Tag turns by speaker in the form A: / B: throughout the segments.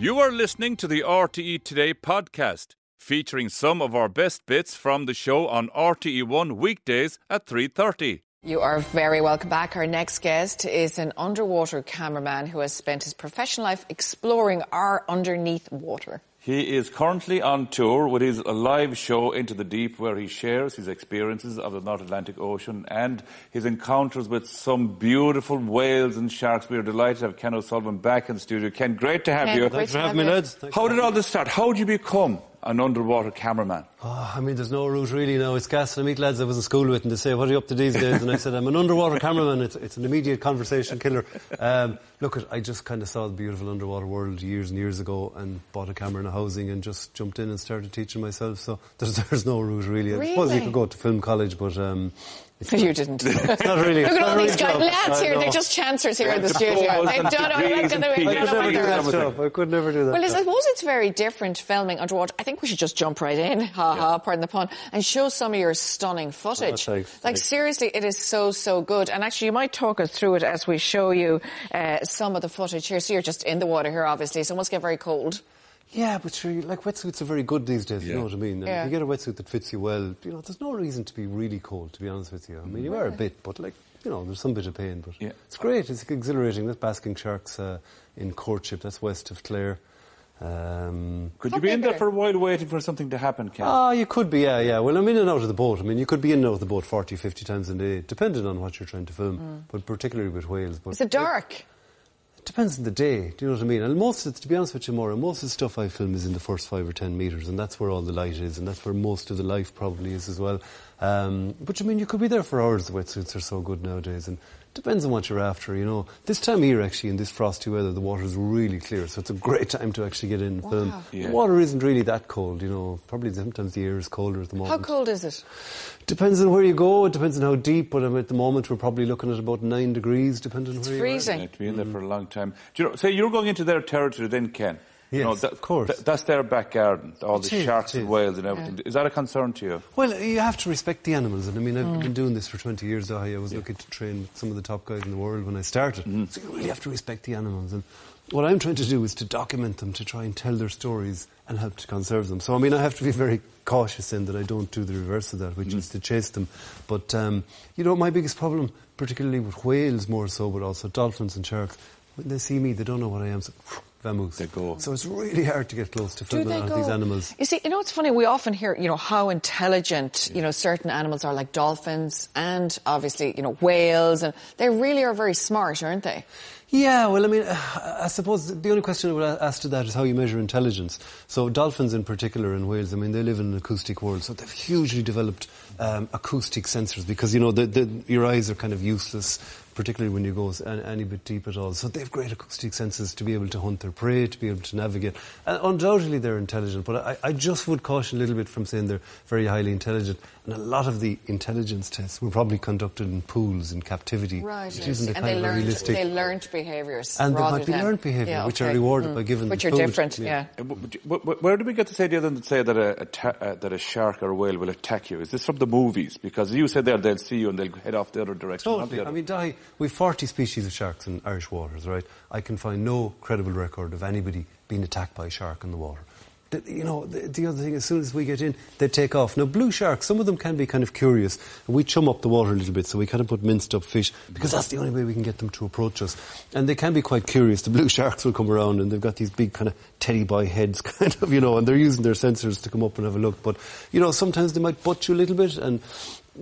A: You are listening to the RTE Today podcast, featuring some of our best bits from the show on RTE1 weekdays at 3:30.
B: You are very welcome back. Our next guest is an underwater cameraman who has spent his professional life exploring our underneath water.
A: He is currently on tour with his live show Into the Deep, where he shares his experiences of the North Atlantic Ocean and his encounters with some beautiful whales and sharks. We are delighted to have Ken O'Sullivan back in the studio. Ken, great to have
B: Ken,
A: you.
B: great
C: Thanks for having me, lads.
A: How did all this start? How did you become an underwater cameraman?
C: Oh, I mean, there's no route really now. It's gas. I meet lads I was in school with and they say, what are you up to these days? And I said, I'm an underwater cameraman. It's, it's an immediate conversation killer. Um, look, it- I just kind of saw the beautiful underwater world years and years ago and bought a camera and a housing and just jumped in and started teaching myself. So there's, there's no route really. I suppose you could go to film college, but um, it's,
B: You didn't. Look
C: it's not really. Look at
B: all these guys, lads here. They're just chancers here in the studio. They don't know
A: degrees
B: what
A: and
B: they
C: I
B: don't
C: could
B: know
C: never
B: what
C: do that job. I could never do that.
B: Well, I
C: job.
B: suppose it's very different filming underwater. I think we should just jump right in, ha ha, pardon the pun, and show some of your stunning footage.
C: Oh, thanks,
B: like
C: thanks.
B: seriously, it is so so good. And actually, you might talk us through it as we show you uh, some of the footage here. So you're just in the water here, obviously. So it must get very cold.
C: Yeah, but sure, like wetsuits are very good these days. You know what I mean?
B: Yeah.
C: If you get a wetsuit that fits you well, you know, there's no reason to be really cold. To be honest with you, I mean, you are a bit, but like, you know, there's some bit of pain, but
A: Yeah.
C: it's great. It's exhilarating. That's basking sharks uh, in courtship. That's west of Clare. Um,
A: Could you be in there for a while waiting for something to happen, Ken?
C: Ah, you could be, yeah, yeah. Well, I'm in and out of the boat. I mean, you could be in and out of the boat 40, 50 times a day, depending on what you're trying to film, but particularly with whales. But
B: Is it dark?
C: It depends on the day. Do you know what I mean? And most of to be honest with you, Maura, most of the stuff I film is in the first five or ten metres, and that's where all the light is, and that's where most of the life probably is as well. Um, but I mean, you could be there for hours. The wetsuits are so good nowadays, and depends on what you're after. You know, this time of year, actually, in this frosty weather, the water is really clear, so it's a great time to actually get in and film.
A: Yeah.
C: The water isn't really that cold. You know, probably sometimes the air is colder at the moment.
B: How cold is it?
C: Depends on where you go. It depends on how deep. But um, at the moment, we're probably looking at about nine degrees, depending on
B: It's
C: where you are.
B: freezing.
A: Yeah, to be in there for a long time. Do you know, say you're going into their territory then, Ken. You
C: Yes,
A: know, that-
C: of course.
A: that- that's their back garden, all
C: It
A: the
C: is,
A: sharks and whales and everything. Is that a concern to you?
C: Well, you have to respect the animals, and I mean, I've mm. been doing this for 20 years. Daithí. I was lucky to train with some of the top guys in the world when I started. Mm-hmm. So you really have to respect the animals, and what I'm trying to do is to document them, to try and tell their stories and help to conserve them. So, I mean, I have to be very cautious in that I don't do the reverse of that, which mm-hmm. is to chase them. But um, you know, my biggest problem, particularly with whales, more so, but also dolphins and sharks, when they see me, they don't know what I am. So, vamoose.
A: They go.
C: So it's really hard to get close to
B: Do
C: filming
B: they go?
C: these animals.
B: You see, you know, it's funny. We often hear, you know, how intelligent, you know, certain animals are, like dolphins, and obviously, you know, whales, and they really are very smart, aren't they?
C: Yeah, well, I mean, I suppose the only question I would ask to that is how you measure intelligence. So dolphins in particular and whales, I mean, they live in an acoustic world, so they've hugely developed um, acoustic sensors because, you know, the, the, your eyes are kind of useless, particularly when you go any, any bit deep at all. So they've great acoustic senses to be able to hunt their prey, to be able to navigate. And undoubtedly they're intelligent, but I, I just would caution a little bit from saying they're very highly intelligent. And a lot of the intelligence tests were probably conducted in pools, in captivity, which
B: yes.
C: isn't a
B: and they
C: of
B: learned,
C: realistic.
B: they learned behaviours.
C: And there
B: rather
C: might be
B: than-
C: learned behaviour,
B: Yeah,
C: which are
B: okay.
C: rewarded by giving
B: Which
C: them
B: are
C: food.
B: different,
C: Yeah.
B: yeah.
A: Uh, Where do we get this idea then to say that a, a ta- uh, that a shark or a whale will attack you? Is this from the movies? Because you said there they'll see you and they'll head off the other direction. not the
C: Totally.
A: other.
C: I mean, Daithí, we've 40 species of sharks in Irish waters, right? I can find no credible record of anybody being attacked by a shark in the water. You know, the, the other thing, as soon as we get in, they take off. Now, blue sharks, some of them can be kind of curious. We chum up the water a little bit, so we kind of put minced up fish, because that's the only way we can get them to approach us. And they can be quite curious. The blue sharks will come around and they've got these big kind of teddy boy heads, kind of, you know, and they're using their sensors to come up and have a look. But, you know, sometimes they might butt you a little bit and,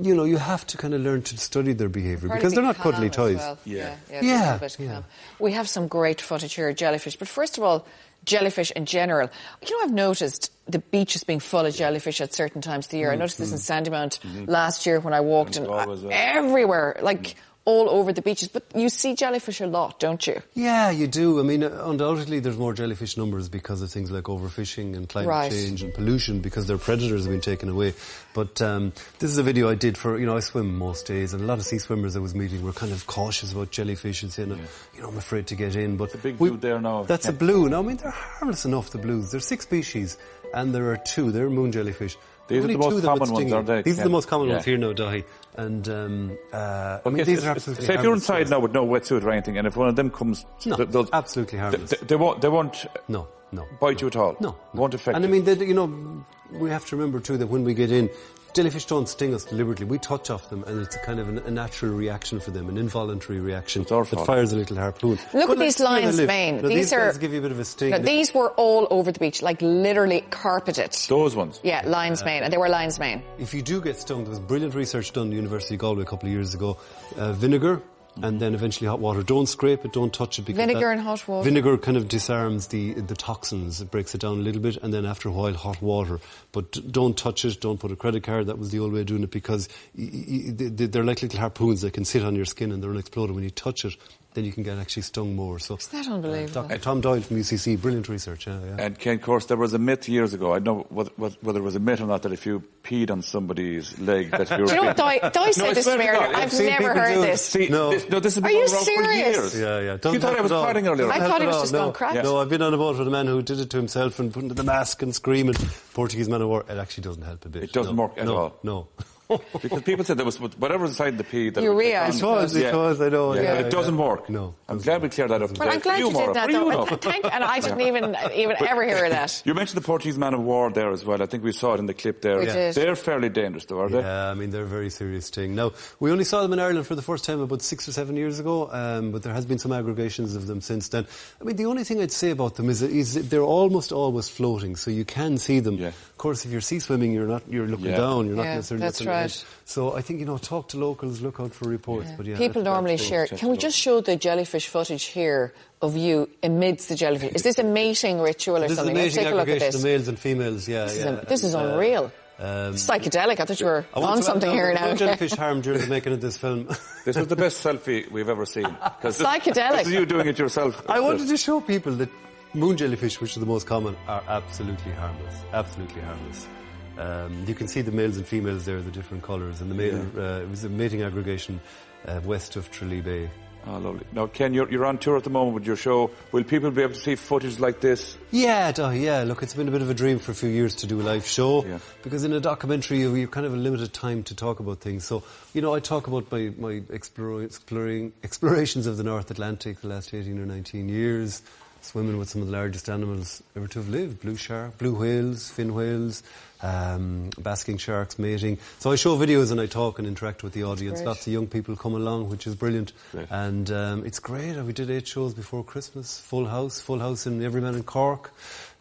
C: you know, you have to kind of learn to study their behaviour
B: Probably
C: because they're not cuddly toys.
B: well.
A: Yeah.
B: Yeah,
C: Yeah,
B: just a bit
C: yeah.
B: We have some great footage here of jellyfish, but first of all, jellyfish in general. You know, I've noticed the beaches being full of jellyfish at certain times of the year. I mm, noticed this in mm. Sandymount mm-hmm. last year when I walked, and,
A: And always,
B: everywhere, like mm. All over the beaches. But you see jellyfish a lot, don't you?
C: Yeah, you do. I mean, uh, undoubtedly there's more jellyfish numbers because of things like overfishing and climate
B: Right.
C: change and pollution because their predators have been taken away. But um, this is a video I did for, you know, I swim most days and a lot of sea swimmers I was meeting were kind of cautious about jellyfish and saying, you know, I'm afraid to get in. But
A: a big blue there now.
C: That's a
A: Yeah.
C: blue. Now, I mean, they're harmless enough, the blues. There's six species and there are two. They're moon jellyfish.
A: These are
C: Only
A: the most
C: two that would
A: common ones,
C: you.
A: aren't they?
C: These are the most common
A: Yeah.
C: ones here no Daithí. And um, uh, I mean, these are absolutely
A: so if you're inside now with no wetsuit or anything, and if one of them comes,
C: No,
A: they'll-
C: absolutely harmless.
A: They, they won't. They won't
C: No, no.
A: bite you at all.
C: No, no.
A: won't affect.
C: And I mean, they, you know, we have to remember too that when we get in, jellyfish don't sting us deliberately. We touch off them, and it's a kind of an, a natural reaction for them, an involuntary reaction
A: It's our
C: that
A: fault.
C: fires a little harpoon.
B: Look
C: But
B: at these
C: let's where they
B: lion's
C: live.
B: mane.
C: Now,
B: These
C: these
B: are-
C: guys give you a bit of a sting.
B: Now, these were all over the beach, like literally carpeted.
A: those ones.
B: Yeah, lion's mane, and they were lion's mane.
C: If you do get stung, there was brilliant research done at the University of Galway a couple of years ago. Uh, vinegar and then eventually hot water. Don't scrape it, don't touch it. Because
B: Vinegar and hot water?
C: Vinegar kind of disarms the, the toxins. It breaks it down a little bit and then after a while hot water. But don't touch it, don't put a credit card. That was the old way of doing it because they- they're like little harpoons that can sit on your skin and they're unexploded. When you touch it, then you can get actually stung more. So,
B: Is that uh, unbelievable?
C: Dr. Uh, Tom Doyle from UCC, brilliant research. Yeah, yeah.
A: And Ken, of course, there was a myth years ago. I don't know whether, whether it was a myth or not that if you peed on somebody's leg, that you were.
B: Do you know what Di, Di said
A: I
B: this to me earlier?
A: I've
B: I've
C: seen
B: never heard
C: do
B: this.
A: See,
C: No.
A: this, no, this has been
B: Are you
A: going around for
B: serious?
A: years.
C: Yeah, yeah.
A: You
C: Doesn't
A: thought I was
C: at all.
A: farting earlier.
B: I thought he was just
C: no.
B: gone cracked.
C: No, I've been on a boat with a man who did it to himself and putting to the mask and screaming. Portuguese man of war. It actually doesn't help a bit.
A: It doesn't
C: no.
A: work at
C: no,
A: all.
C: No.
A: Because people said there was whatever inside the pee that
B: Urea, I
A: It
B: suppose.
C: It was, I know,
A: Yeah,
C: yeah,
A: but it doesn't work.
C: No,
A: I'm
C: doesn't
A: glad we cleared that up.
B: Well, I'm glad
A: For
B: you
A: Maura,
B: did that,
A: for you,
B: though. And, thank, and I didn't even even ever hear that.
A: You mentioned the Portuguese man of war there as well. I think we saw it in the clip there.
B: We did.
A: They're fairly dangerous, though, are they?
C: Yeah, I mean, they're a very serious thing. Now, we only saw them in Ireland for the first time about six or seven years ago, um, but there has been some aggregations of them since then. I mean, the only thing I'd say about them is, is that they're almost always floating, so you can see them.
A: Yeah.
C: Of course, if you're sea swimming, you're not, you're looking
A: Yeah.
C: down, you're not
B: Yeah,
C: necessarily
B: that's
C: looking ahead.
B: Right.
C: So I think, you know, talk to locals, look out for reports. But yeah,
B: People normally share.
A: check
B: Can we just show the jellyfish footage here of you amidst the jellyfish? Is this a mating ritual or
C: This is
B: something?
C: the
B: Let's take a look at
C: aggregation
B: this.
C: The males and females, yeah.
B: This is,
C: yeah.
B: a- this is
C: And, uh,
B: unreal.
C: um,
B: Psychedelic. I thought you were on something here
C: know,
B: now.
C: No jellyfish harm during the making of this film.
A: This was the best selfie we've ever seen. 'Cause this-
B: Psychedelic.
A: This is you doing it yourself.
C: I wanted to show people that moon jellyfish, which are the most common, are absolutely harmless. Absolutely harmless. Um, you can see the males and females there, the different colours, and the male, uh, it was a mating aggregation uh, west of Tralee Bay.
A: Oh, lovely. Now, Ken, you're, you're on tour at the moment with your show. Will people be able to see footage like this?
C: Yeah, duh, yeah. Look, it's been a bit of a dream for a few years to do a live show
A: Yeah.
C: because in a documentary you you kind of a limited time to talk about things. So, you know, I talk about my my explore, exploring explorations of the North Atlantic the last eighteen or nineteen years, swimming with some of the largest animals ever to have lived: blue shark, blue whales, fin whales. Um, basking sharks mating. So I show videos and I talk and interact with the audience. Lots of young people come along, which is brilliant.
A: Great.
C: And um, it's great. We did eight shows before Christmas. Full house, full house in Everyman in Cork,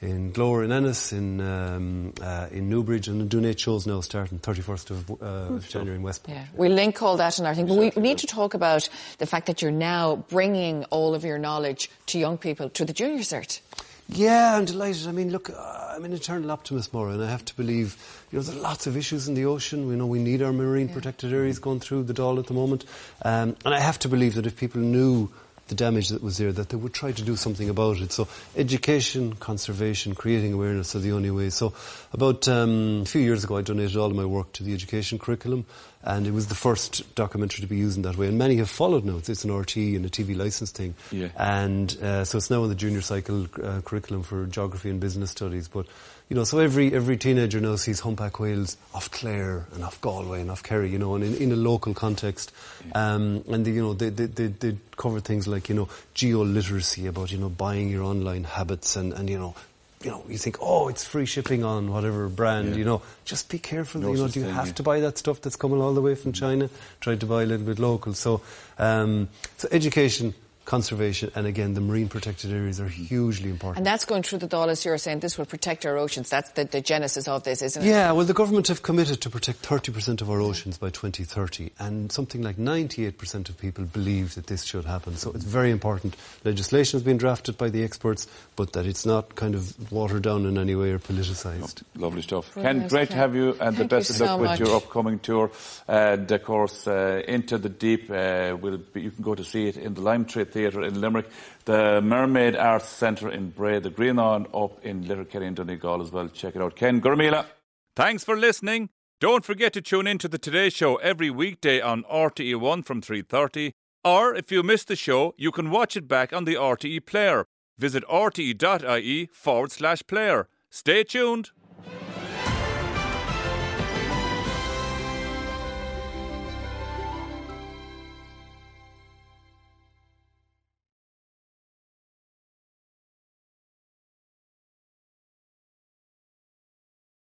C: in Glór in Ennis, in um, uh, in Newbridge, and doing eight shows now, starting 31st of uh, January in Westport.
B: Yeah, we link all that in our thing. But we, we need to talk about the fact that you're now bringing all of your knowledge to young people, to the junior cert.
C: Yeah, I'm delighted. I mean, look, uh, I'm an eternal optimist, Maura, and I have to believe, you know, there are lots of issues in the ocean. We know we need our marine protected areas going through the Dáil at the moment. Um, and I have to believe that if people knew the damage that was there, that they would try to do something about it. So education, conservation, creating awareness are the only way. So about um, a few years ago, I donated all of my work to the education curriculum, and it was the first documentary to be used in that way. And many have followed now. It's an RT and a TV license thing.
A: Yeah.
C: And uh, so it's now in the junior cycle uh, curriculum for geography and business studies. But, you know, so every, every teenager now sees humpback whales off Clare and off Galway and off Kerry, you know, and in, in a local context. Um, and, they, you know, they, they, they, they cover things like, you know, geo-literacy about, you know, buying your online habits and, and you know, you know, you think, oh, it's free shipping on whatever brand,
A: Yeah.
C: you know, just be careful.
A: No
C: you know, do you have
A: yeah.
C: to buy that stuff that's coming all the way from China? Try to buy a little bit local. So, um, so education, conservation, and again, the marine protected areas are hugely important.
B: And that's going through the Dáil, as you're saying, this will protect our oceans. That's the, the genesis of this, isn't it?
C: Yeah, well, the government have committed to protect 30% of our oceans by 2030, and something like 98% of people believe that this should happen. So it's very important. Legislation has been drafted by the experts, but that it's not kind of watered down in any way or politicised.
A: Lovely stuff. Ken,
B: Brilliant,
A: great to have you, and
B: Thank
A: the best
B: you
A: of luck
B: so
A: with
B: much.
A: your upcoming tour. And of course, uh, Into the Deep, uh, will be, you can go to see it in the Lime Tree Theatre in Limerick, the Mermaid Arts Centre in Bray, the Grianán in Letterkenny in Donegal as well. Check it out. Ken Gurmila. Thanks for listening. Don't forget to tune in to the Today Show every weekday on RTE1 from 3.30. Or if you missed the show, you can watch it back on the RTE player. Visit rte.ie forward slash player. Stay tuned.